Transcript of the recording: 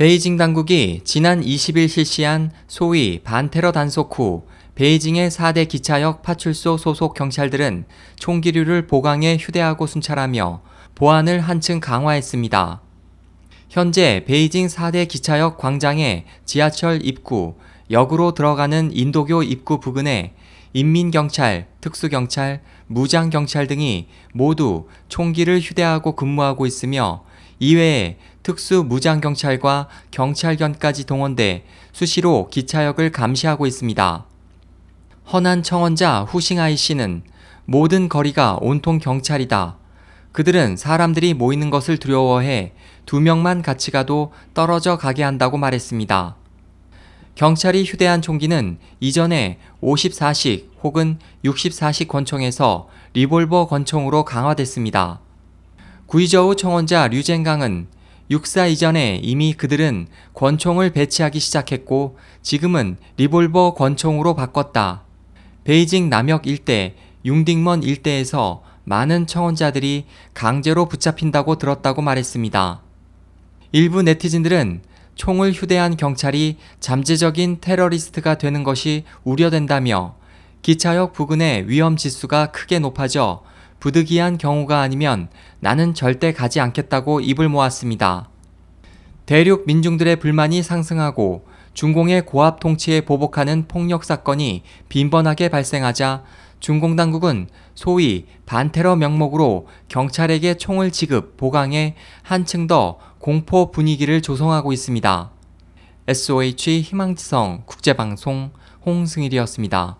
베이징 당국이 지난 20일 실시한 소위 반테러 단속 후 베이징의 4대 기차역 파출소 소속 경찰들은 총기류를 보강에 휴대하고 순찰하며 보안을 한층 강화했습니다. 현재 베이징 4대 기차역 광장의 지하철 입구, 역으로 들어가는 인도교 입구 부근에 인민경찰, 특수경찰, 무장경찰 등이 모두 총기를 휴대하고 근무하고 있으며 이외에 특수 무장경찰과 경찰견까지 동원돼 수시로 기차역을 감시하고 있습니다. 허난 청원자 후싱아이 씨는 모든 거리가 온통 경찰이다. 그들은 사람들이 모이는 것을 두려워해 두 명만 같이 가도 떨어져 가게 한다고 말했습니다. 경찰이 휴대한 총기는 이전에 54식 혹은 64식 권총에서 리볼버 권총으로 강화됐습니다. 구이저우 청원자 류젠강은 육사 이전에 이미 그들은 권총을 배치하기 시작했고 지금은 리볼버 권총으로 바꿨다. 베이징 남역 일대, 융딩먼 일대에서 많은 청원자들이 강제로 붙잡힌다고 들었다고 말했습니다. 일부 네티즌들은 총을 휴대한 경찰이 잠재적인 테러리스트가 되는 것이 우려된다며 기차역 부근의 위험 지수가 크게 높아져 부득이한 경우가 아니면 나는 절대 가지 않겠다고 입을 모았습니다. 대륙 민중들의 불만이 상승하고 중공의 고압 통치에 보복하는 폭력 사건이 빈번하게 발생하자 중공 당국은 소위 반테러 명목으로 경찰에게 총을 지급, 보강해 한층 더 공포 분위기를 조성하고 있습니다. SOH 희망지성 국제방송 홍승일이었습니다.